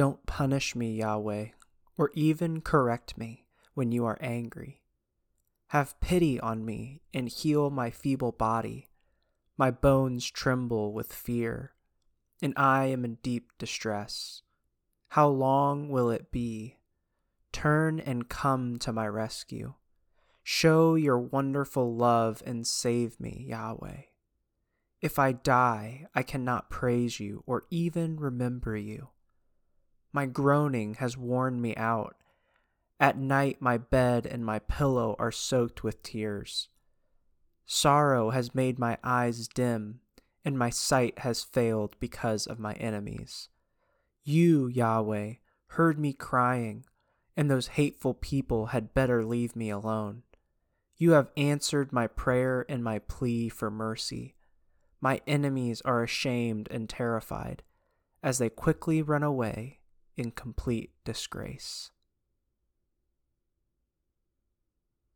Don't punish me, Yahweh, or even correct me when you are angry. Have pity on me and heal my feeble body. My bones tremble with fear, and I am in deep distress. How long will it be? Turn and come to my rescue. Show your wonderful love and save me, Yahweh. If I die, I cannot praise you or even remember you. My groaning has worn me out. At night, my bed and my pillow are soaked with tears. Sorrow has made my eyes dim, and my sight has failed because of my enemies. You, Yahweh, heard me crying, and those hateful people had better leave me alone. You have answered my prayer and my plea for mercy. My enemies are ashamed and terrified as they quickly run away in complete disgrace.